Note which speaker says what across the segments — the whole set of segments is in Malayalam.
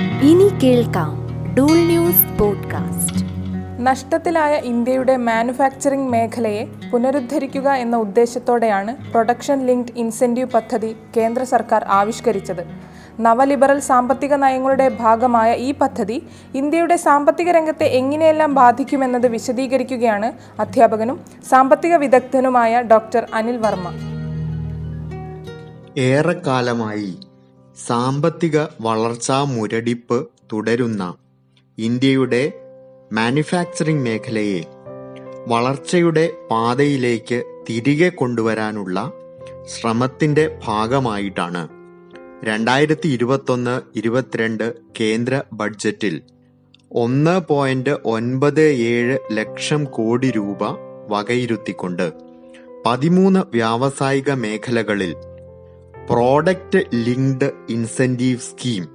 Speaker 1: ഇനി കേൾക്കാം ഡൂൾ ന്യൂസ് പോഡ്കാസ്റ്റ്.
Speaker 2: നഷ്ടത്തിലായ ഇന്ത്യയുടെ മാനുഫാക്ചറിംഗ് മേഖലയെ പുനരുദ്ധരിക്കുക എന്ന ഉദ്ദേശത്തോടെയാണ് പ്രൊഡക്ഷൻ ലിങ്ക്ഡ് ഇൻസെന്റീവ് പദ്ധതി കേന്ദ്ര സർക്കാർ ആവിഷ്കരിച്ചത്. നവലിബറൽ സാമ്പത്തിക നയങ്ങളുടെ ഭാഗമായ ഈ പദ്ധതി ഇന്ത്യയുടെ സാമ്പത്തിക രംഗത്തെ എങ്ങനെയെല്ലാം ബാധിക്കുമെന്നത് വിശദീകരിക്കുകയാണ് അധ്യാപകനും സാമ്പത്തിക വിദഗ്ധനുമായ ഡോക്ടർ അനിൽ വർമ്മ.
Speaker 3: ഏറെക്കാലമായി സാമ്പത്തിക വളർച്ചാ മുരടിപ്പ് തുടരുന്ന ഇന്ത്യയുടെ മാനുഫാക്ചറിംഗ് മേഖലയെ വളർച്ചയുടെ പാതയിലേക്ക് തിരികെ കൊണ്ടുവരാനുള്ള ശ്രമത്തിന്റെ ഭാഗമായിട്ടാണ് രണ്ടായിരത്തി ഇരുപത്തൊന്ന് ഇരുപത്തിരണ്ട് കേന്ദ്ര ബഡ്ജറ്റിൽ ഒന്ന് പോയിന്റ് ഒൻപത് ഏഴ് ലക്ഷം കോടി രൂപ വകയിരുത്തിക്കൊണ്ട് പതിമൂന്ന് വ്യാവസായിക മേഖലകളിൽ പ്രോഡക്റ്റ് ലിങ്ക്ഡ് ഇൻസെന്റീവ് സ്കീം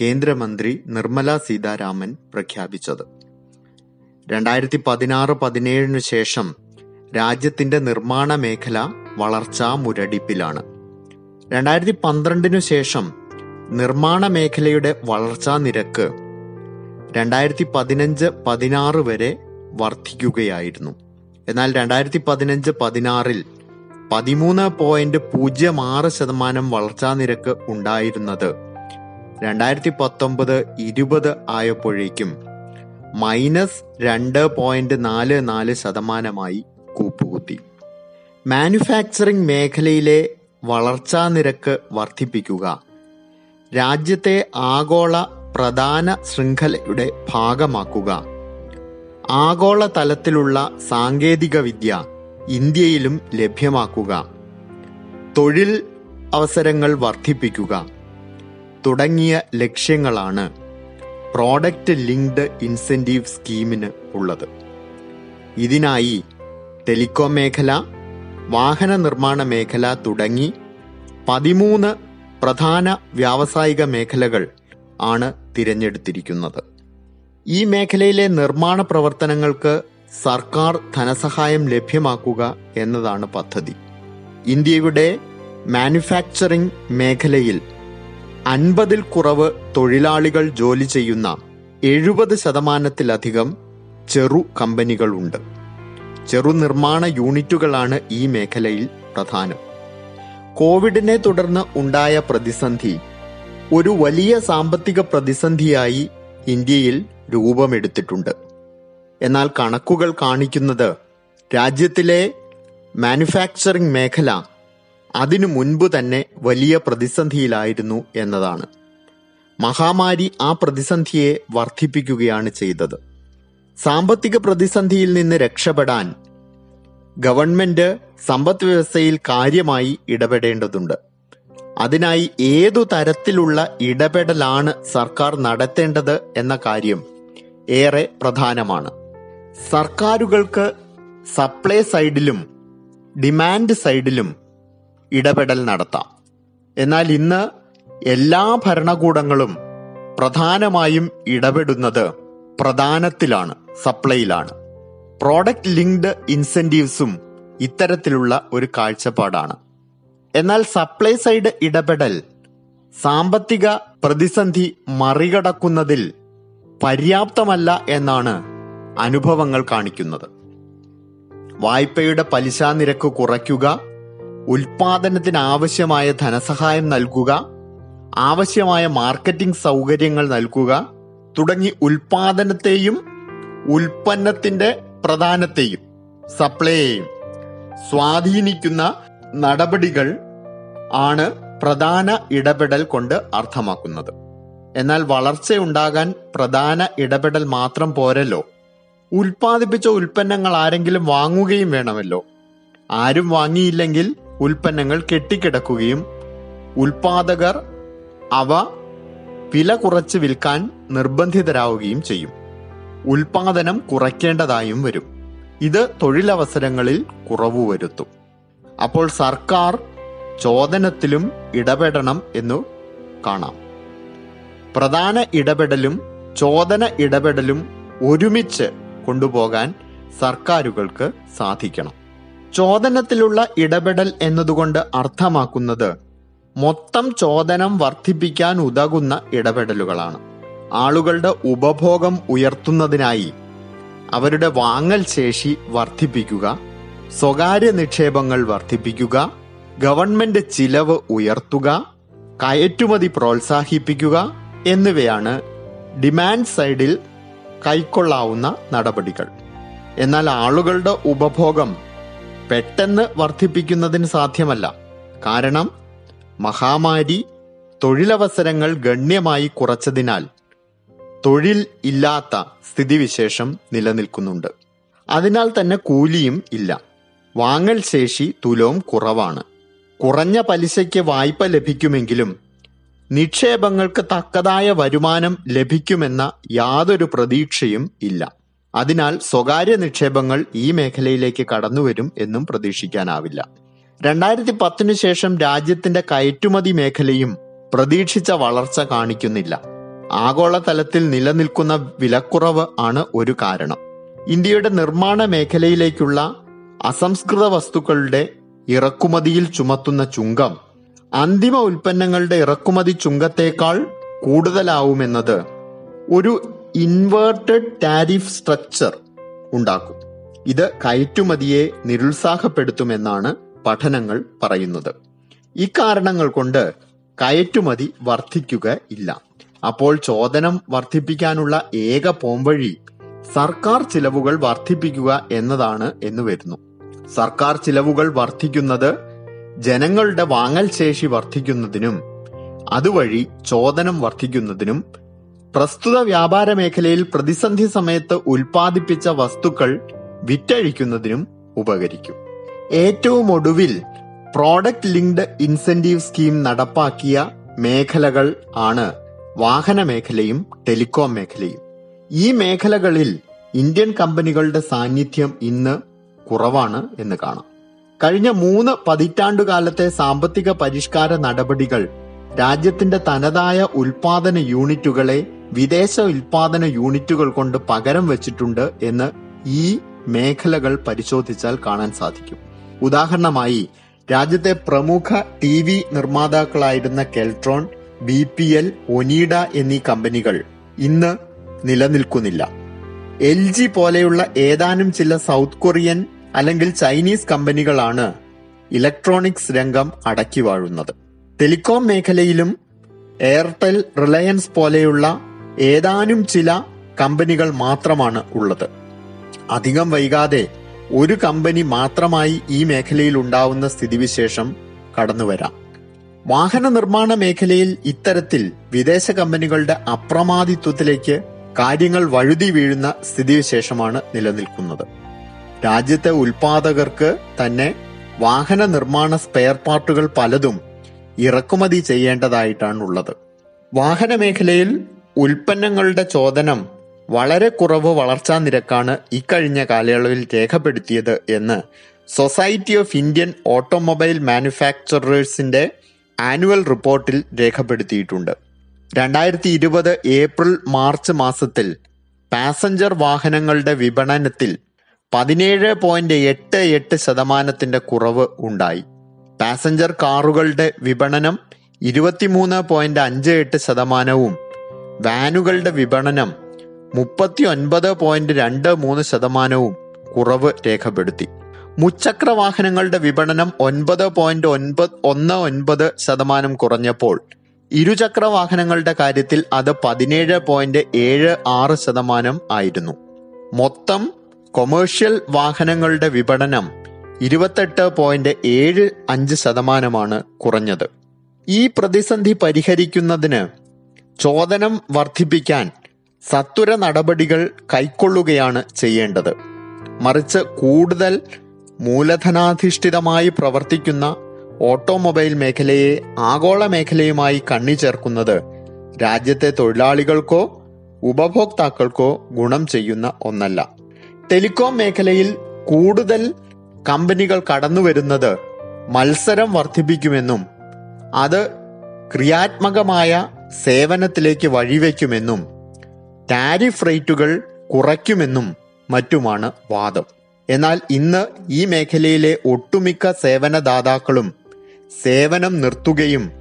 Speaker 3: കേന്ദ്രമന്ത്രി നിർമ്മല സീതാരാമൻ പ്രഖ്യാപിച്ചത്. രണ്ടായിരത്തി പതിനാറ് പതിനേഴിനു ശേഷം രാജ്യത്തിന്റെ നിർമ്മാണ മേഖല വളർച്ചാ മുരടിപ്പിലാണ്. രണ്ടായിരത്തി പന്ത്രണ്ടിനു ശേഷം നിർമ്മാണ മേഖലയുടെ വളർച്ചാ നിരക്ക് രണ്ടായിരത്തി പതിനഞ്ച് പതിനാറ് വരെ വർദ്ധിക്കുകയായിരുന്നു. എന്നാൽ രണ്ടായിരത്തി പതിനഞ്ച് പതിനാറിൽ പതിമൂന്ന് പോയിന്റ് പൂജ്യം ആറ് ശതമാനം വളർച്ചാ നിരക്ക് ഉണ്ടായിരുന്നത്. രണ്ടായിരത്തി പത്തൊമ്പത് ഇരുപത് ആയപ്പോഴേക്കും മൈനസ് രണ്ട് പോയിന്റ് നാല് നാല് ശതമാനമായി കൂപ്പുകുത്തി. മാനുഫാക്ചറിംഗ് മേഖലയിലെ വളർച്ചാ നിരക്ക് വർദ്ധിപ്പിക്കുക രാജ്യത്തെ ആഗോള പ്രധാന ശൃംഖലയുടെ ഭാഗമാക്കുക. ആഗോള തലത്തിലുള്ള സാങ്കേതിക വിദ്യ ഇന്ത്യയിലും ലഭ്യമാക്കുക. തൊഴിൽ അവസരങ്ങൾ വർദ്ധിപ്പിക്കുക. തുടങ്ങിയ ലക്ഷ്യങ്ങളാണ് പ്രോഡക്റ്റ് ലിങ്ക്ഡ് ഇൻസെന്റീവ് സ്കീമിന് ഉള്ളത്. ഇതിനായി ടെലികോം മേഖല വാഹന നിർമ്മാണ മേഖല തുടങ്ങി പതിമൂന്ന് പ്രധാന വ്യാവസായിക മേഖലകൾ ആണ് തിരഞ്ഞെടുത്തിരിക്കുന്നത്. ഈ മേഖലയിലെ നിർമ്മാണ പ്രവർത്തനങ്ങൾക്ക് സർക്കാർ ധനസഹായം ലഭ്യമാക്കുക എന്നതാണ് പദ്ധതി. ഇന്ത്യയുടെ മാനുഫാക്ചറിംഗ് മേഖലയിൽ അൻപതിൽ കുറവ് തൊഴിലാളികൾ ജോലി ചെയ്യുന്ന എഴുപത് ശതമാനത്തിലധികം ചെറു കമ്പനികളുണ്ട്. ചെറു നിർമ്മാണ യൂണിറ്റുകളാണ് ഈ മേഖലയിൽ പ്രധാനം. കോവിഡിനെ തുടർന്ന് ഉണ്ടായ പ്രതിസന്ധി ഒരു വലിയ സാമ്പത്തിക പ്രതിസന്ധിയായി ഇന്ത്യയിൽ രൂപമെടുത്തിട്ടുണ്ട്. എന്നാൽ കണക്കുകൾ കാണിക്കുന്നത് രാജ്യത്തിലെ മാനുഫാക്ചറിംഗ് മേഖല അതിനു മുൻപ് തന്നെ വലിയ പ്രതിസന്ധിയിലായിരുന്നു എന്നതാണ്. മഹാമാരി ആ പ്രതിസന്ധിയെ വർദ്ധിപ്പിക്കുകയാണ് ചെയ്തത്. സാമ്പത്തിക പ്രതിസന്ധിയിൽ നിന്ന് രക്ഷപ്പെടാൻ ഗവൺമെന്റ് സമ്പദ് വ്യവസ്ഥയിൽ കാര്യമായി ഇടപെടേണ്ടതുണ്ട്. അതിനായി ഏതു തരത്തിലുള്ള ഇടപെടലാണ് സർക്കാർ നടത്തേണ്ടത് എന്ന കാര്യം ഏറെ പ്രധാനമാണ്. സർക്കാരുകൾക്ക് സപ്ലൈ സൈഡിലും ഡിമാൻഡ് സൈഡിലും ഇടപെടൽ നടത്താം. എന്നാൽ ഇന്ന് എല്ലാ ഭരണകൂടങ്ങളും പ്രധാനമായും ഇടപെടുന്നത് പ്രധാനത്തിലാണ് സപ്ലൈയിലാണ്. പ്രോഡക്റ്റ് ലിങ്ക്ഡ് ഇൻസെന്റീവ്സും ഇത്തരത്തിലുള്ള ഒരു കാഴ്ചപ്പാടാണ്. എന്നാൽ സപ്ലൈ സൈഡ് ഇടപെടൽ സാമ്പത്തിക പ്രതിസന്ധി മറികടക്കുന്നതിൽ പര്യാപ്തമല്ല എന്നാണ് അനുഭവങ്ങൾ കാണിക്കുന്നത്. വായ്പയുടെ പലിശ നിരക്ക് കുറയ്ക്കുക ഉൽപാദനത്തിന് ആവശ്യമായ ധനസഹായം നൽകുക ആവശ്യമായ മാർക്കറ്റിംഗ് സൗകര്യങ്ങൾ നൽകുക തുടങ്ങി ഉൽപാദനത്തെയും ഉൽപ്പന്നത്തിന്റെ പ്രധാനത്തെയും സപ്ലൈയെയും സ്വാധീനിക്കുന്ന നടപടികൾ ആണ് പ്രധാന ഇടപെടൽ കൊണ്ട് അർത്ഥമാക്കുന്നത്. എന്നാൽ വളർച്ചയുണ്ടാകാൻ പ്രധാന ഇടപെടൽ മാത്രം പോരല്ലോ. ഉൽപ്പാദിപ്പിച്ച ഉൽപ്പന്നങ്ങൾ ആരെങ്കിലും വാങ്ങുകയും വേണമല്ലോ. ആരും വാങ്ങിയില്ലെങ്കിൽ ഉൽപ്പന്നങ്ങൾ കെട്ടിക്കിടക്കുകയും ഉൽപാദകർ അവ വില കുറച്ച് വിൽക്കാൻ നിർബന്ധിതരാവുകയും ചെയ്യും. ഉൽപാദനം കുറയ്ക്കേണ്ടതായും വരും. ഇത് തൊഴിലവസരങ്ങളിൽ കുറവ് വരുത്തും. അപ്പോൾ സർക്കാർ ചോദനത്തിലും ഇടപെടണം എന്നു കാണാം. പ്രധാന ഇടപെടലും ചോദന ഇടപെടലും ഒരുമിച്ച് കൊണ്ടുപോകാൻ സർക്കാരുകൾക്ക് സാധിക്കണം. ചോദനത്തിലുള്ള ഇടപെടൽ എന്നതുകൊണ്ട് അർത്ഥമാക്കുന്നത് മൊത്തം ചോദനം വർദ്ധിപ്പിക്കാൻ ഉതകുന്ന ഇടപെടലുകളാണ്. ആളുകളുടെ ഉപഭോഗം ഉയർത്തുന്നതിനായി അവരുടെ വാങ്ങൽ ശേഷി വർദ്ധിപ്പിക്കുക സ്വകാര്യ നിക്ഷേപങ്ങൾ വർദ്ധിപ്പിക്കുക ഗവൺമെന്റ് ചിലവ് ഉയർത്തുക കയറ്റുമതി പ്രോത്സാഹിപ്പിക്കുക എന്നിവയാണ് ഡിമാൻഡ് സൈഡിൽ കൈക്കൊള്ളാവുന്ന നടപടികൾ. എന്നാൽ ആളുകളുടെ ഉപഭോഗം പെട്ടെന്ന് വർദ്ധിപ്പിക്കുന്നതിന് സാധ്യമല്ല. കാരണം മഹാമാരി തൊഴിലവസരങ്ങൾ ഗണ്യമായി കുറച്ചതിനാൽ തൊഴിൽ ഇല്ലാത്ത സ്ഥിതിവിശേഷം നിലനിൽക്കുന്നുണ്ട്. അതിനാൽ തന്നെ കൂലിയും ഇല്ല. വാങ്ങൽ ശേഷി തുലവും കുറവാണ്. കുറഞ്ഞ പലിശയ്ക്ക് വായ്പ ലഭിക്കുമെങ്കിലും നിക്ഷേപങ്ങൾക്ക് തക്കതായ വരുമാനം ലഭിക്കുമെന്ന യാതൊരു പ്രതീക്ഷയും ഇല്ല. അതിനാൽ സ്വകാര്യ നിക്ഷേപങ്ങൾ ഈ മേഖലയിലേക്ക് കടന്നുവരും എന്നും പ്രതീക്ഷിക്കാനാവില്ല. രണ്ടായിരത്തി പത്തിനു ശേഷം രാജ്യത്തിന്റെ കയറ്റുമതി മേഖലയും പ്രതീക്ഷിച്ച വളർച്ച കാണിക്കുന്നില്ല. ആഗോളതലത്തിൽ നിലനിൽക്കുന്ന വിലക്കുറവ് ആണ് ഒരു കാരണം. ഇന്ത്യയുടെ നിർമ്മാണ മേഖലയിലേക്കുള്ള അസംസ്കൃത വസ്തുക്കളുടെ ഇറക്കുമതിയിൽ ചുമത്തുന്ന ചുങ്കം അന്തിമ ഉൽപ്പന്നങ്ങളുടെ ഇറക്കുമതി ചുങ്കത്തേക്കാൾ കൂടുതലാവുമെന്നത് ഒരു ഇൻവേർട്ടഡ് ടാരിഫ് സ്ട്രക്ചർ ഉണ്ടാക്കും. ഇത് കയറ്റുമതിയെ നിരുത്സാഹപ്പെടുത്തുമെന്നാണ് പഠനങ്ങൾ പറയുന്നത്. ഇക്കാരണങ്ങൾ കൊണ്ട് കയറ്റുമതി വർദ്ധിക്കുക ഇല്ല. അപ്പോൾ ചോദനം വർദ്ധിപ്പിക്കാനുള്ള ഏക പോംവഴി സർക്കാർ ചിലവുകൾ വർദ്ധിപ്പിക്കുക എന്നതാണ് എന്ന് വരുന്നു. സർക്കാർ ചിലവുകൾ വർദ്ധിക്കുന്നത് ജനങ്ങളുടെ വാങ്ങൽ ശേഷി വർദ്ധിക്കുന്നതിനും അതുവഴി ചോദനം വർദ്ധിക്കുന്നതിനും പ്രസ്തുത വ്യാപാര മേഖലയിൽ പ്രതിസന്ധി സമയത്ത് ഉൽപ്പാദിപ്പിച്ച വസ്തുക്കൾ വിറ്റഴിക്കുന്നതിനും ഉപകരിക്കും. ഏറ്റവും ഒടുവിൽ പ്രോഡക്റ്റ് ലിങ്ക്ഡ് ഇൻസെന്റീവ് സ്കീം നടപ്പാക്കിയ മേഖലകൾ ആണ് വാഹന മേഖലയും ടെലികോം മേഖലയും. ഈ മേഖലകളിൽ ഇന്ത്യൻ കമ്പനികളുടെ സാന്നിധ്യം ഇന്ന് കുറവാണ് എന്ന് കാണാം. കഴിഞ്ഞ മൂന്ന് പതിറ്റാണ്ടുകാലത്തെ സാമ്പത്തിക പരിഷ്കാര നടപടികൾ രാജ്യത്തിന്റെ തനതായ ഉൽപാദന യൂണിറ്റുകളെ വിദേശ ഉൽപാദന യൂണിറ്റുകൾ കൊണ്ട് പകരം വെച്ചിട്ടുണ്ട് എന്ന് ഈ മേഖലകൾ പരിശോധിച്ചാൽ കാണാൻ സാധിക്കും. ഉദാഹരണമായി രാജ്യത്തെ പ്രമുഖ T V നിർമ്മാതാക്കളായിരുന്ന Keltron B P L Onida എന്നീ കമ്പനികൾ ഇന്ന് നിലനിൽക്കുന്നില്ല. എൽ ജി പോലെയുള്ള ഏതാനും ചില സൗത്ത് കൊറിയൻ അല്ലെങ്കിൽ ചൈനീസ് കമ്പനികളാണ് ഇലക്ട്രോണിക്സ് രംഗം അടക്കി വാഴുന്നത്. ടെലികോം മേഖലയിലും എയർടെൽ റിലയൻസ് പോലെയുള്ള ഏതാനും ചില കമ്പനികൾ മാത്രമാണ് ഉള്ളത്. അധികം വൈകാതെ ഒരു കമ്പനി മാത്രമായി ഈ മേഖലയിൽ ഉണ്ടാവുന്ന സ്ഥിതിവിശേഷം കടന്നുവരാം വാഹന നിർമ്മാണ മേഖലയിൽ ഇത്തരത്തിൽ വിദേശ കമ്പനികളുടെ അപ്രമാദിത്വത്തിലേക്ക് കാര്യങ്ങൾ വഴുതി വീഴുന്ന സ്ഥിതിവിശേഷമാണ് നിലനിൽക്കുന്നത്. രാജ്യത്തെ ഉൽപാദകർക്ക് തന്നെ വാഹന നിർമ്മാണ സ്പെയർ പാർട്ടുകൾ പലതും ഇറക്കുമതി ചെയ്യേണ്ടതായിട്ടാണുള്ളത്. വാഹന മേഖലയിൽ ഉൽപ്പന്നങ്ങളുടെ ചോദനം വളരെ കുറവ് വളർച്ചാ നിരക്കാണ് ഇക്കഴിഞ്ഞ കാലയളവിൽ രേഖപ്പെടുത്തിയത് എന്ന് സൊസൈറ്റി ഓഫ് ഇന്ത്യൻ ഓട്ടോമൊബൈൽ മാനുഫാക്ചറേഴ്സിന്റെ ആനുവൽ റിപ്പോർട്ടിൽ രേഖപ്പെടുത്തിയിട്ടുണ്ട്. രണ്ടായിരത്തി ഇരുപത് ഏപ്രിൽ മാർച്ച് മാസത്തിൽ പാസഞ്ചർ വാഹനങ്ങളുടെ വിപണനത്തിൽ പതിനേഴ് പോയിന്റ് എട്ട് എട്ട് ശതമാനത്തിന്റെ കുറവ് ഉണ്ടായി. പാസഞ്ചർ കാറുകളുടെ വിപണനം ഇരുപത്തിമൂന്ന് പോയിന്റ് അഞ്ച് എട്ട് ശതമാനവും വാനുകളുടെ വിപണനം മുപ്പത്തി ഒൻപത് പോയിന്റ് രണ്ട് മൂന്ന് ശതമാനവും കുറവ് രേഖപ്പെടുത്തി. മുച്ചക്ര വാഹനങ്ങളുടെ വിപണനം ഒൻപത് പോയിന്റ് ഒൻപത് ഒന്ന് ഒൻപത് ശതമാനം കുറഞ്ഞപ്പോൾ ഇരുചക്ര വാഹനങ്ങളുടെ കാര്യത്തിൽ അത് പതിനേഴ് പോയിന്റ് ഏഴ് ആറ് ശതമാനം ആയിരുന്നു. മൊത്തം കൊമേഴ്ഷ്യൽ വാഹനങ്ങളുടെ വിപണനം ഇരുപത്തെട്ട് പോയിന്റ് ഏഴ് അഞ്ച് ശതമാനമാണ് കുറഞ്ഞത്. ഈ പ്രതിസന്ധി പരിഹരിക്കുന്നതിന് ചോദനം വർദ്ധിപ്പിക്കാൻ സത്വര നടപടികൾ കൈക്കൊള്ളുകയാണ് ചെയ്യേണ്ടത്. മറിച്ച് കൂടുതൽ മൂലധനാധിഷ്ഠിതമായി പ്രവർത്തിക്കുന്ന ഓട്ടോമൊബൈൽ മേഖലയെ ആഗോള മേഖലയുമായി കണ്ണി ചേർക്കുന്നത് രാജ്യത്തെ തൊഴിലാളികൾക്കോ ഉപഭോക്താക്കൾക്കോ ഗുണം ചെയ്യുന്ന ഒന്നല്ല. ടെലികോം മേഖലയിൽ കൂടുതൽ കമ്പനികൾ കടന്നുവരുന്നത് മത്സരം വർദ്ധിപ്പിക്കുമെന്നും അത് ക്രിയാത്മകമായ സേവനത്തിലേക്ക് വഴിവെക്കുമെന്നും ടാരിഫ് റേറ്റുകൾ കുറയ്ക്കുമെന്നും മറ്റുമാണ് വാദം. എന്നാൽ ഇന്ന് ഈ മേഖലയിലെ ഒട്ടുമിക്ക സേവനദാതാക്കളും സേവനം നിർത്തുകയും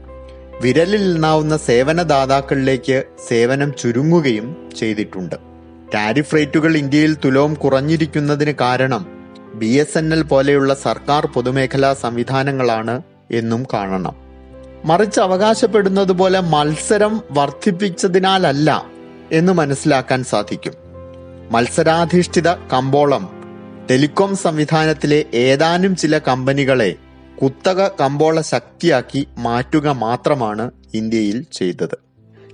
Speaker 3: വിരലിൽ നിന്നാവുന്ന സേവനദാതാക്കളിലേക്ക് സേവനം ചുരുങ്ങുകയും ചെയ്തിട്ടുണ്ട്. ടാരിഫ് റേറ്റുകൾ ഇന്ത്യയിൽ തുലോം കുറഞ്ഞിരിക്കുന്നതിന് കാരണം ബി എസ് എൻ എൽ പോലെയുള്ള സർക്കാർ പൊതുമേഖലാ സംവിധാനങ്ങളാണ് എന്നും കാണണം. മറിച്ച് അവകാശപ്പെടുന്നത് പോലെ മത്സരം വർദ്ധിപ്പിച്ചതിനാലല്ല എന്ന് മനസ്സിലാക്കാൻ സാധിക്കും. മത്സരാധിഷ്ഠിത കമ്പോളം. ടെലികോം സംവിധാനത്തിലെ ഏതാനും ചില കമ്പനികളെ കുത്തക കമ്പോള ശക്തിയാക്കി മാറ്റുക മാത്രമാണ് ഇന്ത്യയിൽ ചെയ്തത്.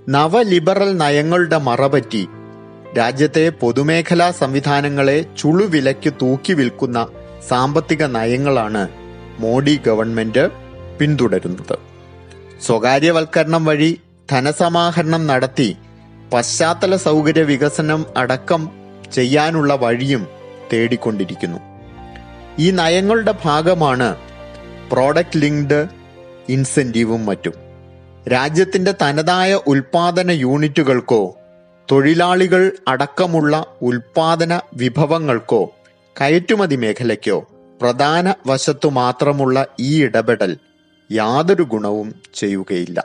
Speaker 3: നവലിബറൽ നയങ്ങളുടെ മറപറ്റി രാജ്യത്തെ പൊതുമേഖലാ സംവിധാനങ്ങളെ ചുളുവിലയ്ക്ക് തൂക്കി വിൽക്കുന്ന സാമ്പത്തിക നയങ്ങളാണ് മോഡി ഗവൺമെന്റ് പിന്തുടരുന്നത്. സ്വകാര്യവൽക്കരണം വഴി ധനസമാഹരണം നടത്തി പശ്ചാത്തല സൗകര്യ വികസനം അടക്കം ചെയ്യാനുള്ള വഴിയും തേടിക്കൊണ്ടിരിക്കുന്നു. ഈ നയങ്ങളുടെ ഭാഗമാണ് പ്രോഡക്റ്റ് ലിങ്ക്ഡ് ഇൻസെന്റീവും മറ്റും. രാജ്യത്തിന്റെ തനതായ ഉൽപാദന യൂണിറ്റുകൾക്കോ തൊഴിലാളികൾ അടക്കമുള്ള ഉൽപാദന വിഭവങ്ങൾക്കോ കയറ്റുമതി മേഖലയ്ക്കോ പ്രധാന വശത്തു മാത്രമുള്ള ഈ ഇടപെടൽ യാതൊരു ഗുണവും ചെയ്യുകയില്ല.